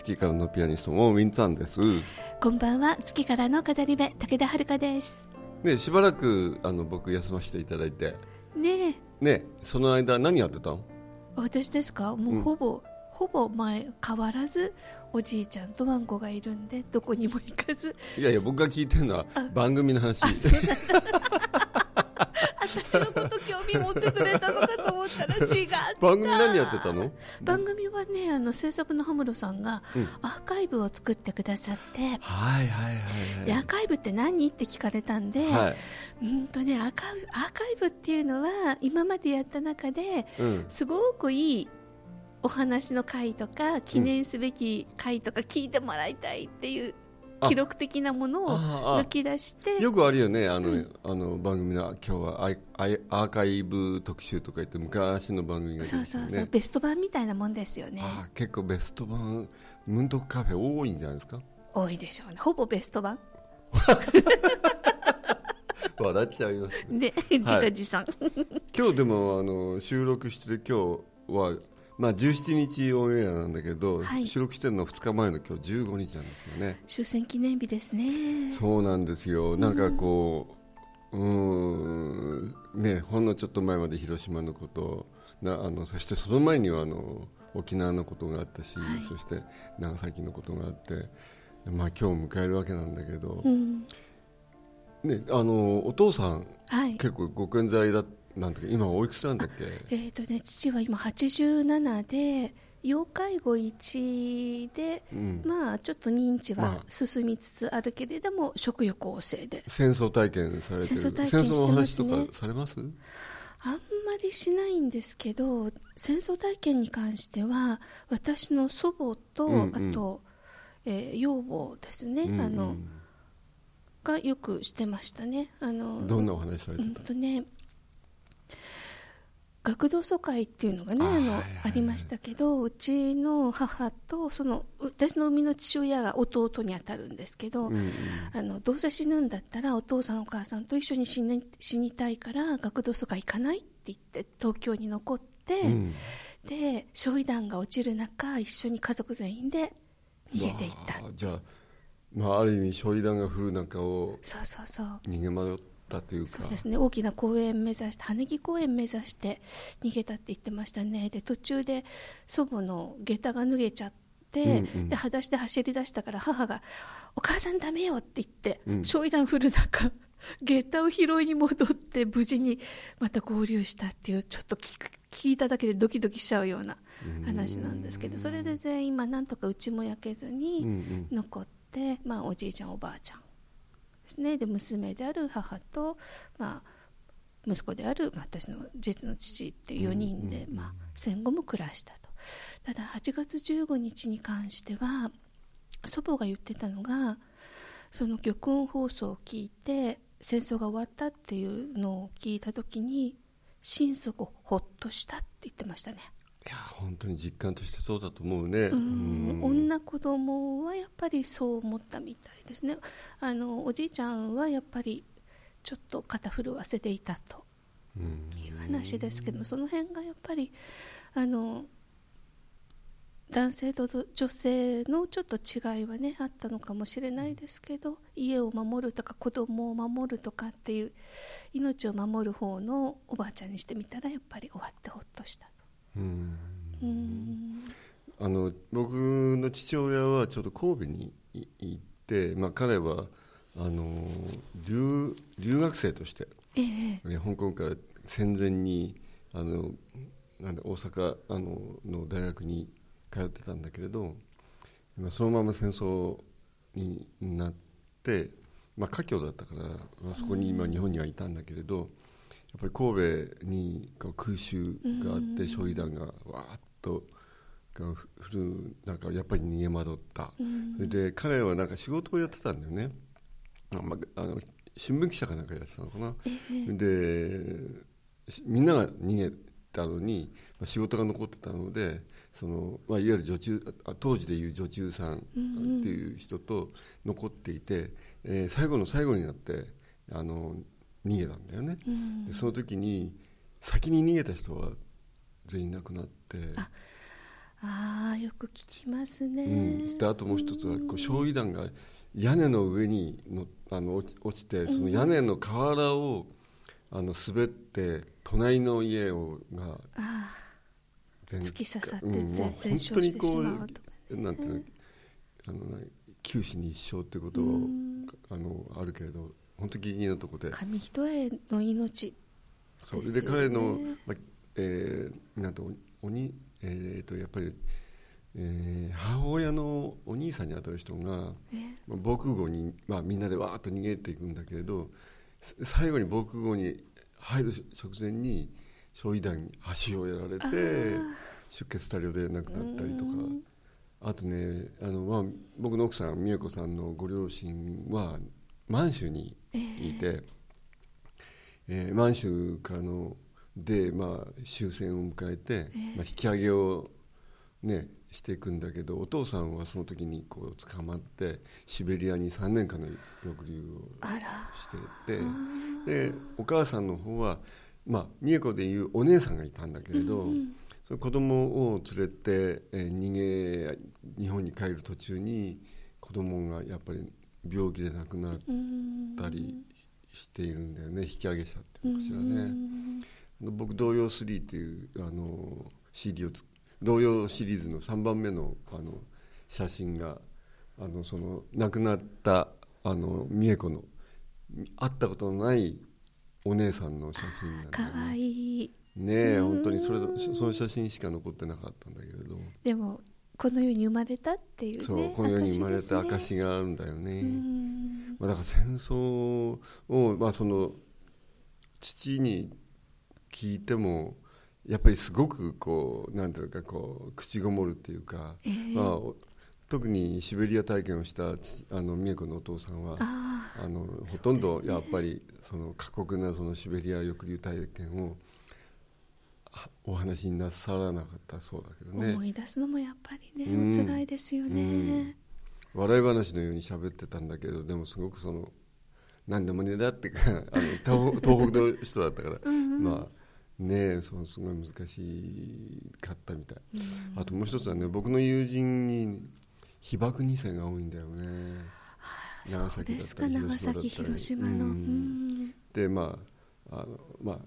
月からのピアニストのウィンツァンです。こんばんは。月からの語り部武田遥です。ねしばらくあの僕休ませていただいて。ねえ。ねその間何やってたの私ですか？もうほぼ、ほぼ前変わらずおじいちゃんとワンコがいるんでどこにも行かず。いやいや僕が聞いてるのは番組の話私のこと興味持ってくれたのかと思ったら 違った。番組何やってたの番組はねあの制作の羽室さんがアーカイブを作ってくださって、はいはいはいでアーカイブって何？って聞かれたんで、はい。うんとねアーカイブアーカイブっていうのは今までやった中でうん。すごくいいお話の回とか記念すべき回とか聞いてもらいたいっていうあ記録的なものを抜き出してよくあるよねあの、あの番組の今日はアイアーカイブ特集とか言って昔の番組が出てそうそうそう、ベスト版みたいなもんですよね。あ結構ベスト版ムーントカフェ多いんじゃないですか？多いでしょうね。ほぼベスト版。笑っちゃいます。で自画自賛、今日でもあの収録してる今日は、まあ、17日オンエアなんだけど、はい。収録してるの2日前の今日15日なんですよね。終戦記念日ですね。そうなんですよ。なんかこううーんねほんのちょっと前まで広島のことなあのそしてその前にはあの沖縄のことがあったし、はい。そして長崎のことがあって、まあ、今日を迎えるわけなんだけど、うん。ね、あのお父さんはい。結構ご健在だなんだっけ？今おいくつなんだっけ？えーとね、父は今87で要介護1で、うん。まあ、ちょっと認知まあ。は進みつつあるけれども、食欲旺盛で。戦争体験されてる。戦争体験してますね。戦争の話とかされます？あんまりしないんですけど戦争体験に関しては私の祖母と、うんうん。あと、えー養母ですね、うんうん。あのがよくしてましたね。あのどんなお話されうんてた、とね学童疎開っていうのがねあのありましたけどうちの母とその私の生みの父親が弟にあたるんですけど、うんうん。あのどうせ死ぬんだったらお父さんお母さんと一緒に死に死にたいから学童疎開行かないって言って東京に残って、うん。で焼夷弾が落ちる中一緒に家族全員で逃げていった。じゃあ、まあ、ある意味焼夷弾が降る中をそうそうそう。逃げ惑ったというかそうですね。大きな公園目指して羽木公園目指して逃げたって言ってましたね。で途中で祖母の下駄が脱げちゃって、うんうん。で裸足で走り出したから母が「お母さんダメよ」って言って、うん。焼夷弾降る中下駄を拾いに戻って無事にまた合流したっていうちょっと聞く聞いただけでドキドキしちゃうような話なんですけどそれで全員まあなんとかうちも焼けずにん。残って、まあ、おじいちゃんおばあちゃんですね。で娘である母と、まあ、息子であるまあ私の実の父っていう4人で、まあ、戦後も暮らしたと。ただ8月15日に関しては祖母が言ってたのがその玉音放送を聞いて戦争が終わったっていうのを聞いた時に心底ほっとしたって言ってましたね、本当に実感としてそうだと思うね、うん。うん。女子供はやっぱりそう思ったみたいですね。あのおじいちゃんはやっぱりちょっと肩震わせていたとうん。いう話ですけどもその辺がやっぱりあの男性と女性のちょっと違いはねあったのかもしれないですけど家を守るとか子供を守るとかっていう命を守る方のおばあちゃんにしてみたらやっぱり終わってほっとしたと。うん。うん。あの僕の父親はちょうど神戸にい行って、まあ、彼はあの留留学生としてええ。ね香港から戦前にあのなんだ大阪あのの大学に通ってたんだけれど、まあ、そのまま戦争になって、まあ、華僑だったから、まあ、そこに今日本にはいたんだけれどやっぱり神戸にこう空襲があって焼夷弾がわーっとが降る中やっぱり逃げ惑った、うん。それで彼はなんか仕事をやってたんだよね。あ、まあ、あの新聞記者かなんかやってたのかな、でしみんなが逃げたのに、まあ、仕事が残ってたのでその、まあ、いわゆる女中あ当時でいう女中さん。っていう人と残っていて、えー最後の最後になってあの逃げたんだよね、うん。でその時に先に逃げた人は全員いなくなって。あああよく聞きますね、うん、であともう一つはこう焼夷弾が屋根の上にのあの落ちてその屋根の瓦をあの滑って隣の家をが突き刺さって全全焼してしまうとか本当にこうなんていうのあのな九死に一生ってことをうん。あのあるけれど本当にギリギリのところで。あ紙一重の命そう。で彼の、まあえーなんとお鬼えー、とやっぱり、えー母親のお兄さんにあたる人がねまあ防空壕に、まあ、みんなでわーっと逃げていくんだけれどす最後に防空壕に入る直前に焼夷弾に足をやられて出血多量で亡くなったりとか。うん。あとねあの、まあ、僕の奥さん美恵子さんのご両親は満州にいて、えー満州からので、まあ、終戦を迎えて、まあ、引き上げを、ね、していくんだけどお父さんはその時にこう捕まってシベリアに3年間の抑留をしててでお母さんの方は、まあ、美恵子でいうお姉さんがいたんだけれど、その子供を連れて、えー逃げ日本に帰る途中に子供がやっぱり病気で亡くなっうんたりしているんだよね引き上げ者っていうのかしらうね。僕「童謡3」っていうあの CD をつ童謡シリーズの3番目のあの写真があのその亡くなったあの美恵子の会ったことのないお姉さんの写真なんだかわよね。いいねえ本当にそれその写真しか残ってなかったんだけれど、でもこの世に生まれたっていうねそうこの世に生まれた証があるんだよね。うん。まあ、だから戦争を、まあ、その父に聞いてもやっぱりすごくこうなんていうかこう口ごもるっていうか、ええ。まあ、お特にシベリア体験をした父あの美恵子のお父さんはああのほとんどやっぱりその過酷なそのシベリア抑留体験をあお話になさらなかったそうだけどあ、ね。思い出すのもやっぱりね、うん。お辛いですよね、笑い話のように喋ってたんだけどでもすごくその何でもねえだってかあの東 東北の人だったから。まあねえそのすごい難しかったみたい、あともう一つはね僕の友人に被爆2世が多いんだよね。長そう崎だですかった崎広広島の、っん。でまああのまあ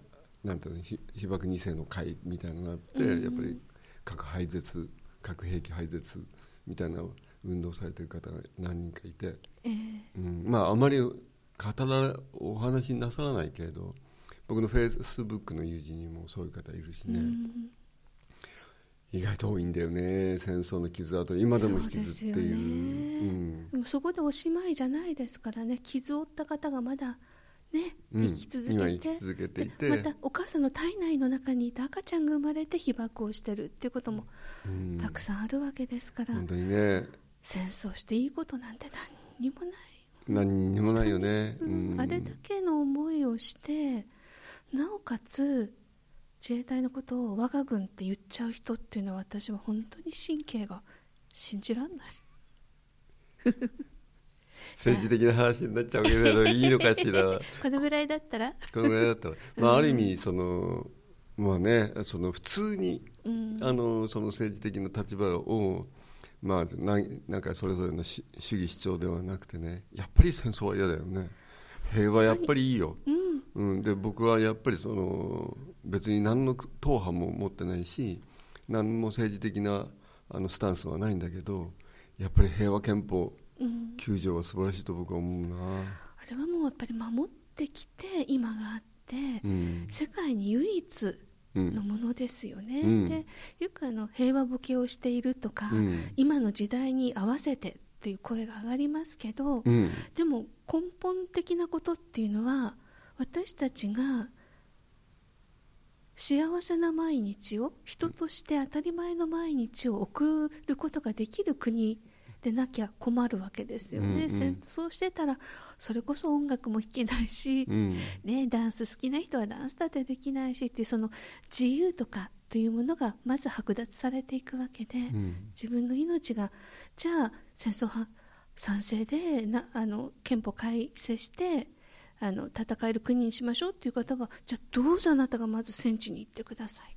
なんていうのひ被爆2世の会みたいなのがあって、うん。やっぱり核廃絶核兵器廃絶みたいな運動されてる方が何人かいて、ええ。うん、まああまり語らお話になさらないけれど僕のフェイスブックの友人にもそういう方いるしね、うん。意外と多いんだよね戦争の傷跡今でも引きずっている。そうですよね。でもそこでおしまいじゃないですからね傷を負った方がまだね、うん。生き続今けて続けていて。でまたお母さんの体内の中にいた赤ちゃんが生まれて被爆をしてるっていうこともうん。たくさんあるわけですから、本当にね。戦争していいことなんて何にもない、何にもないよね、うん。あれだけの思いをしてなおかつ自衛隊のことを我が軍って言っちゃう人っていうのは私は本当に神経が信じらんない政治的な話になっちゃうけれどいいのかしら。このぐらいだったら。このぐらいだったら、まあ、ある意味その、まあね、その普通に、うん。あのその政治的な立場を、まあ、ななんかそれぞれの主主義主張ではなくてねやっぱり戦争は嫌だよね。平和やっぱりいいよ、うん。で僕はやっぱりその別に何の党派も持ってないし何も政治的なあのスタンスはないんだけどやっぱり平和憲法うん。9条は素晴らしいと僕は思うな、あれはもうやっぱり守ってきて今があって、うん。世界に唯一うんのものですよね、うん。でよくあの平和ボケをしているとか、うん。今の時代に合わせてっていう声が上がりますけど、うん。でも根本的なことっていうのは私たちが幸せな毎日を人として当たり前の毎日を送ることができる国でなきゃ困るわけですよね、うんうん、そうしてたらそれこそ音楽も弾けないし、うん、ね、ダンス好きな人はダンスだってできないしっていうその自由とかというものがまず剥奪されていくわけで、うん、自分の命がじゃあ戦争派賛成でなあの憲法改正してあの戦える国にしましょうっていう方はじゃあどうぞあなたがまず戦地に行ってください。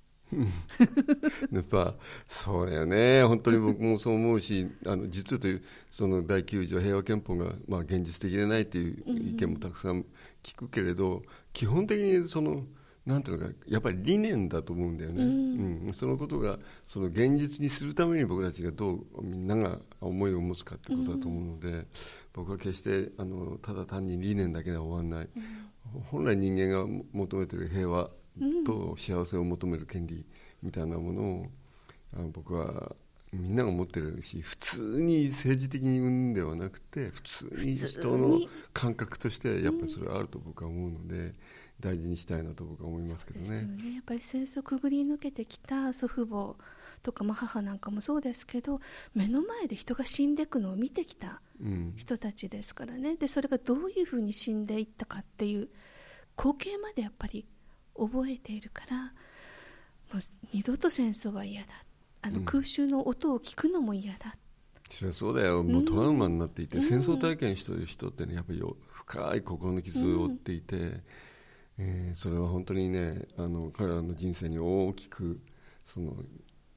やっぱそうだよね、本当に僕もそう思うし、あの実はというその第9条平和憲法がまあ現実的でないという意見もたくさん聞くけれど、基本的にそのなんていうのかやっぱり理念だと思うんだよね、うん、うん、そのことがその現実にするために僕たちがどうみんなが思いを持つかってことだと思うので、うん、僕は決してあのただ単に理念だけでは終わらない、うん、本来人間が求めている平和と幸せを求める権利みたいなものをあの僕はみんなが持ってるし普通に政治的に生んではなくて普通に人の感覚としてやっぱりそれはあると僕は思うので。大事にしたいなと僕は思いますけどね。ねやっぱり戦争くぐり抜けてきた祖父母とか、まあ、母なんかもそうですけど目の前で人が死んでいくのを見てきた人たちですからね、うん、でそれがどういうふうに死んでいったかっていう光景までやっぱり覚えているからもう二度と戦争は嫌だ。あの空襲の音を聞くのも嫌だ、うん、そりゃそうだよ。もうトラウマになっていて、うん、戦争体験している人ってねやっぱり深い心の傷を負っていて。えー、それは本当にねあの彼らの人生に大きくその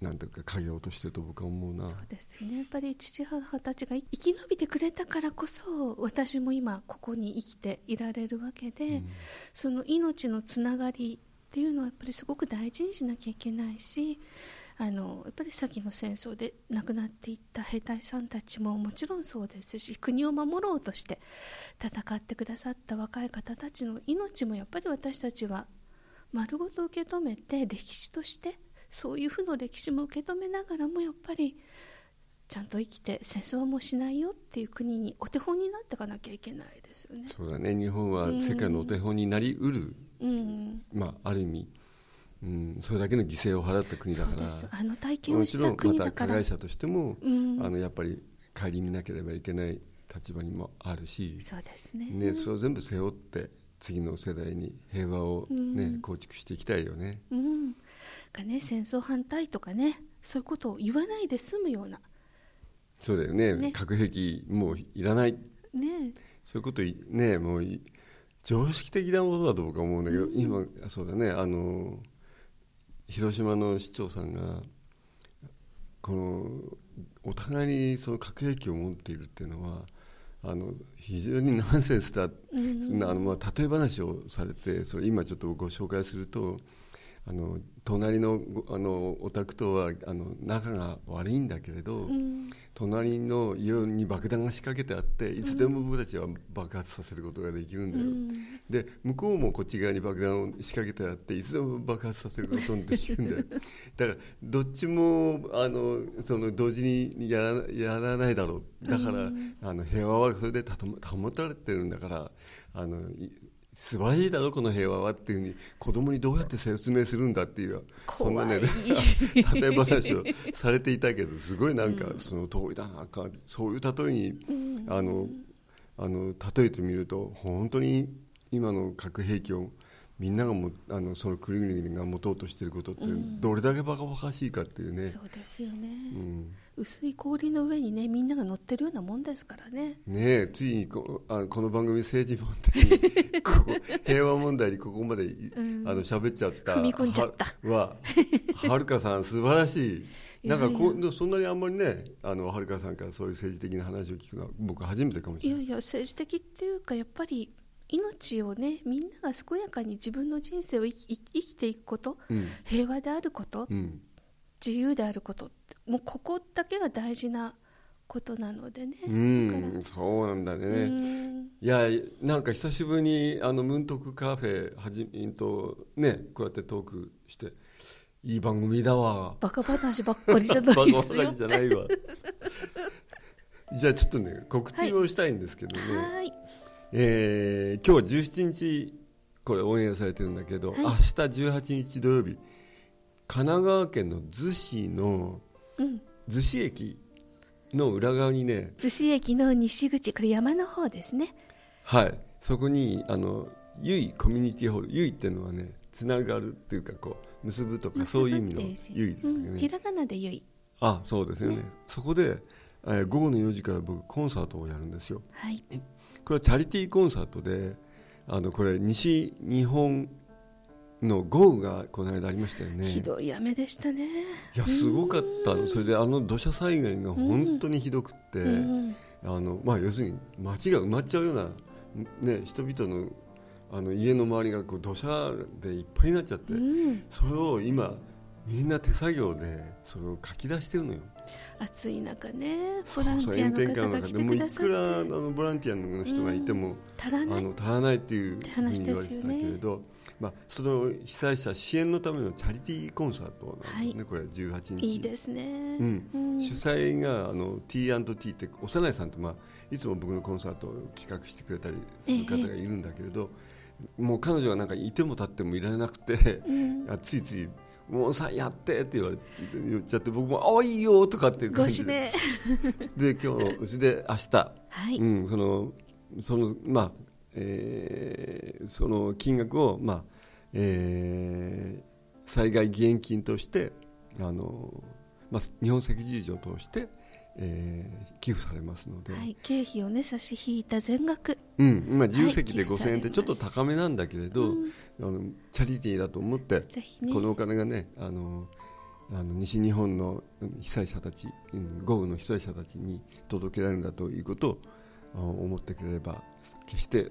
なんていうか影を落としてると僕は思うな。そうですよね。やっぱり父母たちが生き延びてくれたからこそ私も今ここに生きていられるわけで、うん、その命のつながりっていうのはやっぱりすごく大事にしなきゃいけないしあのやっぱり先の戦争で亡くなっていった兵隊さんたちももちろんそうですし国を守ろうとして戦ってくださった若い方たちの命もやっぱり私たちは丸ごと受け止めて歴史としてそういう負の歴史も受け止めながらもやっぱりちゃんと生きて戦争もしないよっていう国にお手本になっていかなきゃいけないですよね。そうだね。日本は世界のお手本になりうる、うん、まあ、ある意味。うん、それだけの犠牲を払った国だから。あの体験をした国だから。もちろんまた加害者としても、うん、あのやっぱり顧みなければいけない立場にもあるし。そうですね。ねそれを全部背負って次の世代に平和をね、うん、構築していきたいよね,、うんがね戦争反対とかねそういうことを言わないで済むような。そうだよね、ね、核兵器もういらない、ね、そういうことねもう常識的なことだと僕は思うんだけど、うん、今そうだねあの広島の市長さんがこのお互いにその核兵器を持っているっていうのはあの非常にナンセンスだ、うん、あのまあ例え話をされてそれ今ちょっとご紹介するとあの隣のあのお宅とはあの仲が悪いんだけれど、うん、隣の家に爆弾が仕掛けてあっていつでも僕たちは爆発させることができるんだよ、うん、で向こうもこっち側に爆弾を仕掛けてあっていつでも爆発させることができるんだよ。だからどっちもあのその同時にやらやらないだろう。だから、うん、あの平和はそれで保たれてるんだからあの素晴らしいだろこの平和はっていうふうに子供にどうやって説明するんだっていうそんなね 例え話をされていたけどすごいなんかその通りだなかそういう例えに、あのあの例えてみると本当に今の核兵器をみんながもあのその国々が持とうとしていることってどれだけバカバカしいかっていうね、そうですよね、うん。薄い氷の上にねみんなが乗ってるようなもんですからね。ねついにこあこの番組政治問題にここ平和問題にここまで、うん、あの喋っちゃった踏み込んじゃった。ははるかさん素晴らしい。なんかこうそんなにあんまりねあのはるかさんからそういう政治的な話を聞くのは僕初めてかもしれない。いやいや政治的っていうかやっぱり命をねみんなが健やかに自分の人生を生き生きていくこと、うん、平和であること、うん、自由であることもうここだけが大事なことなのでね。うん。そうなんだね。いやなんか久しぶりにあのムントクカフェはじとねこうやってトークしていい番組だわ。バカ話ばっかりじゃないですよ。バカ話じゃないわ。じゃあちょっとね告知をしたいんですけどね、はい、えー、今日17日これオンエアされてるんだけど、はい。明日18日土曜日神奈川県の逗子のうん。逗子駅の裏側にね逗子駅の西口これ山の方ですね。はい。そこにあのゆいコミュニティホールゆいっていうのはねつながるっていうかこう結ぶとかそういう意味のゆいですよね、うん、ひらがなでゆいあそうですよね。そこで、えー午後の4時から僕コンサートをやるんですよ。はいこれはチャリティーコンサートであのこれ西日本の豪雨がこの間ありましたよね。ひどい雨でしたね。いやすごかったの。それであの土砂災害が本当にひどくって、うん。あのまあ、要するに街が埋まっちゃうような、ね、人々のあの家の周りがこう土砂でいっぱいになっちゃって、うん。それを今みんな手作業でそれを書き出してるのよ暑い中ねボランティアそう炎天下の方が来の中でもういてくださっくらあてのボランティアの人がいても、足らない。あの足らないっていうふうに話言われてたけれど、まあ、その被災者支援のためのチャリティーコンサートなんですね、はい。これ18日。いいですね。うん。うん。主催があの T&T って幼いさんと、まあ、いつも僕のコンサートを企画してくれたりする方がいるんだけれど、もう彼女がなんかいても立ってもいられなくて、うん。あついつい「もうさやって」って言われて言っちゃって僕も「あいいよ」とかっていうご感じで。で今日それで明日、はい、うん、そのそのまあえーその金額を、まあえー災害義援金としてあの、まあ、日本赤十字を通して、えー寄付されますので、はい、経費をね差し引いた全額。うん、今自由席ではい寄付さ5000円ってちょっと高めなんだけれど、うん。あのチャリティーだと思って、ね。このお金がねあのあの西日本の被災者たちうん豪雨の被災者たちに届けられるんだということをあ思ってくれれば決して、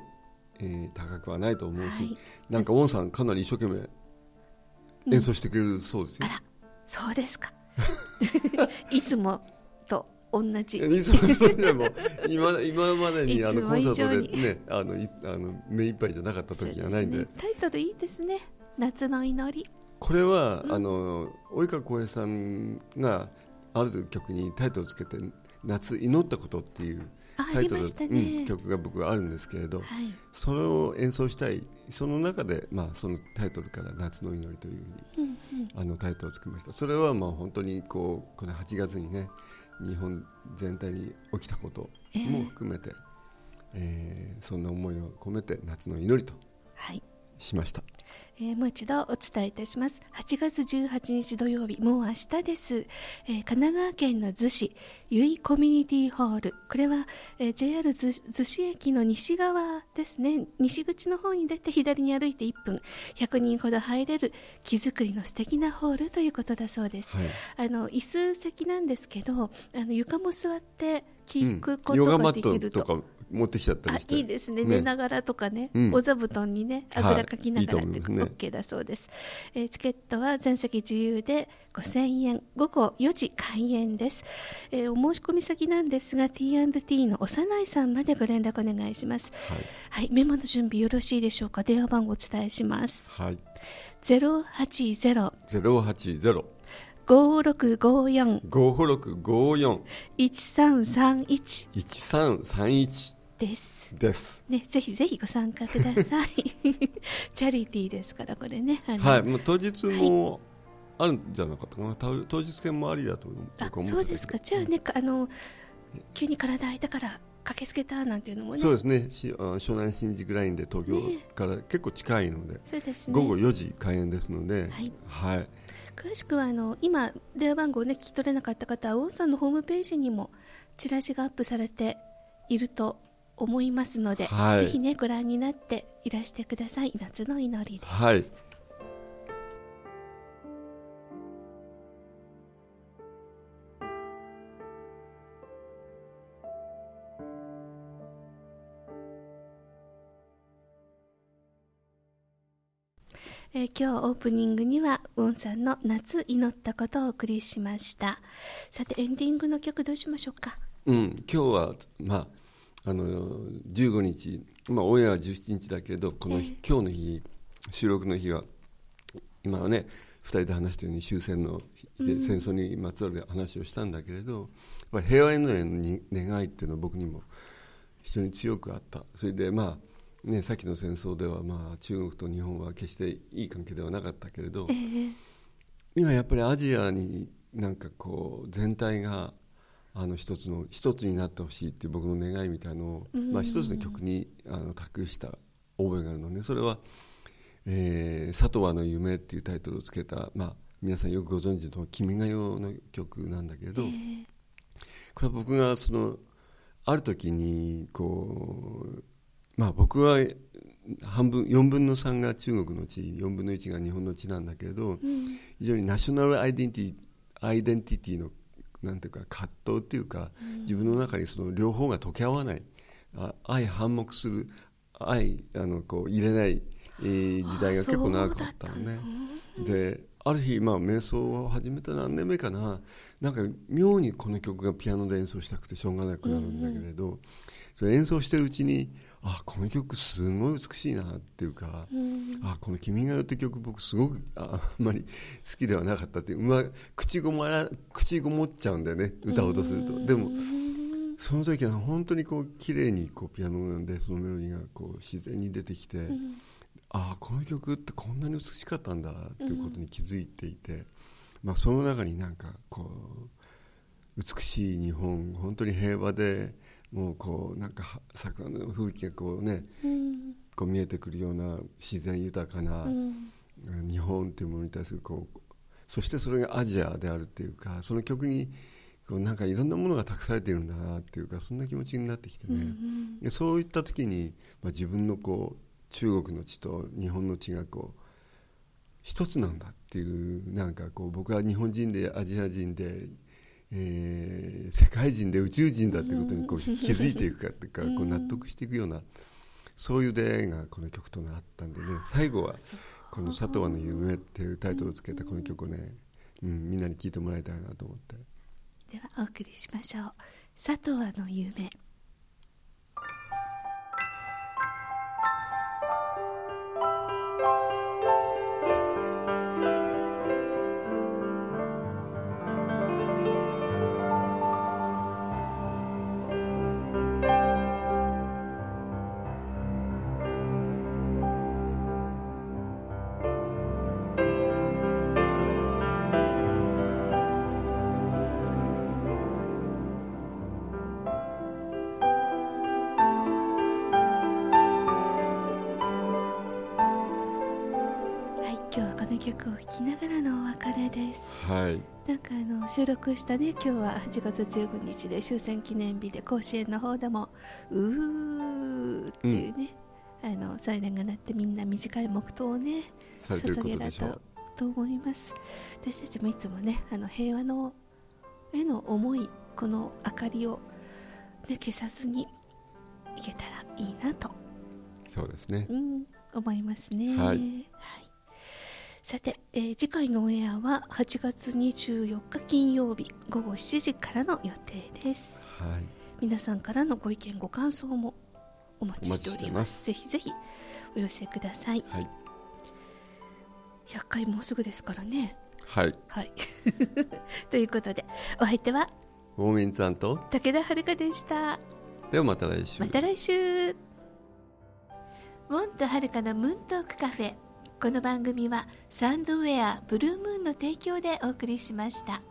えー高くはないと思うし、はい。なんかウォンさんかなり一生懸命演奏してくれるそうですよ、あらそうですか。いつもと同じ。いつもそれでも 今今までにあのコンサートでねあのいあの目いっぱいじゃなかった時がないんで。ね。タイトルいいですね。夏の祈り。これは、あの及川浩平さんがある曲にタイトルをつけて「夏祈ったこと」っていうあタイトルありましたうんね、曲が僕はあるんですけれど、はい。それを演奏したい。その中で、まあ、そのタイトルから「夏の祈り」というふうにうんうん。あのタイトルをつけました。それはまあ本当にこうこの8月にね日本全体に起きたことも含めて、えーそんな思いを込めて「夏の祈り」とはいしました。えーもう一度お伝えいたします。8月18日土曜日もう明日です、えー神奈川県の逗子由比コミュニティホール。これは、えー JR 逗逗子駅の西側ですね。西口の方に出て左に歩いて1分。100人ほど入れる木造りの素敵なホールということだそうです、はい。あの椅子席なんですけどあの床も座って聞くことができると、とか持ってきちゃったありして。いいですね。ね。寝ながらとかね、うん。お座布団にねあはい。ぐらかきながらっていいいますね。OK だそうです、えーチケットは全席自由で5000円。午後4時開演です、えーお申し込み先なんですが T&T の幼いさんまでご連絡お願いします。はい。はい。メモの準備よろしいでしょうか？電話番号お伝えします。はい、080 080 5654 5654 1331 1331ですですね、ぜひぜひご参加ください。チャリティーですから、これね。はいもう当日もあるんじゃなかったかな当当日券もありだとあ僕は思ってたけどそうですか。じゃあね、あの、急に体空いたから駆けつけたなんていうのもね。そうですねしあ湘南新宿ラインで東京から結構近いので、そうですね。午後4時開演ですので、はいはい詳しくはあの今電話番号をね聞き取れなかった方はウォンさんのホームページにもチラシがアップされていると思いますので、はい。ぜひねご覧になっていらしてください。夏の祈りです、はい。えー今日オープニングにはウォンさんの夏祈ったことをお送りしました。さてエンディングの曲どうしましょうか？うん、今日は、まあ、あの15日、まあ、オンエアは17日だけどこの日、ええ。今日の日収録の日は今はね2人で話したように終戦の日で、戦争にまつわる話をしたんだけれど平和へのに願いっていうのは僕にも非常に強くあった。それでまね、さっきの戦争では、まあ、中国と日本は決していい関係ではなかったけれど、えー、今やっぱりアジアになんかこう全体があの一つの一つになってほしいっていう僕の願いみたいのを、まあ、一つの曲にあの託した覚えがあるのね。それは「えー、佐藤の夢」っていうタイトルをつけた、まあ、皆さんよくご存知の「君が代」の曲なんだけど、えー、これは僕がそのある時にこうまあ僕は半分4分の3が中国の地4分の1が日本の地なんだけれど、うん、非常にナショナルアイデンティアイデンティティのなんていうか葛藤っていうか、うん、自分の中にその両方が溶け合わない。相反目する相あのこう入れない、えー、時代が結構長かったのね。である日、まあ、瞑想を始めた何年目かな。なんか妙にこの曲がピアノで演奏したくてしょうがなくなるんだけれど、それ演奏してるうちにあこの曲すごい美しいなっていうか、うん、あこの「君が代」って曲僕すごくあ あんまり好きではなかったっていう、まあ、口ごもら口ごもっちゃうんだよね歌おうとすると。でもその時は本当にこう綺麗にこうピアノでそのメロディーがこう自然に出てきて、うん、ああこの曲ってこんなに美しかったんだっていうことに気づいていて、うん、まあ、その中になんかこう美しい日本本当に平和でもうこうなんか桜の風景がこうね、うん、こう見えてくるような自然豊かな日本っていうものに対するこうそしてそれがアジアであるっていうかその曲にこうなんかいろんなものが託されているんだなっていうかそんな気持ちになってきてね、うんうん、そういった時に、まあ、自分のこう中国の地と日本の地がこう一つなんだっていうなんかこう僕は日本人でアジア人で、えー、世界人で宇宙人だっていうことにこう気づいていくかっていうかこう納得していくようなそういう出会いがこの曲となったんでね最後はこの「佐藤の夢」っていうタイトルをつけたこの曲をね、うん、みんなに聴いてもらいたいなと思って。ではお送りしましょう「佐藤の夢」はい。なんかあの収録したね今日は8月15日で終戦記念日で甲子園の方でもうーっていうね、うん、あのサイレンが鳴ってみんな短い黙祷をね捧げられたと思います。私たちもいつもねあの平和のへの思いこの明かりを、ね、消さずにいけたらいいなとそうですね、うん、思いますね。はい、はいさて、えー、次回のオンエアは8月24日金曜日午後7時からの予定です、はい、皆さんからのご意見ご感想もお待ちしております。ぜひぜひお寄せください、はい、100回もうすぐですからね。はい、はい、ということでお相手はウォーミンさんと武田遥でした。ではまた来週。また来週。ウォンとはるかのムーントークカフェこの番組はサンドウェアブルームーンの提供でお送りしました。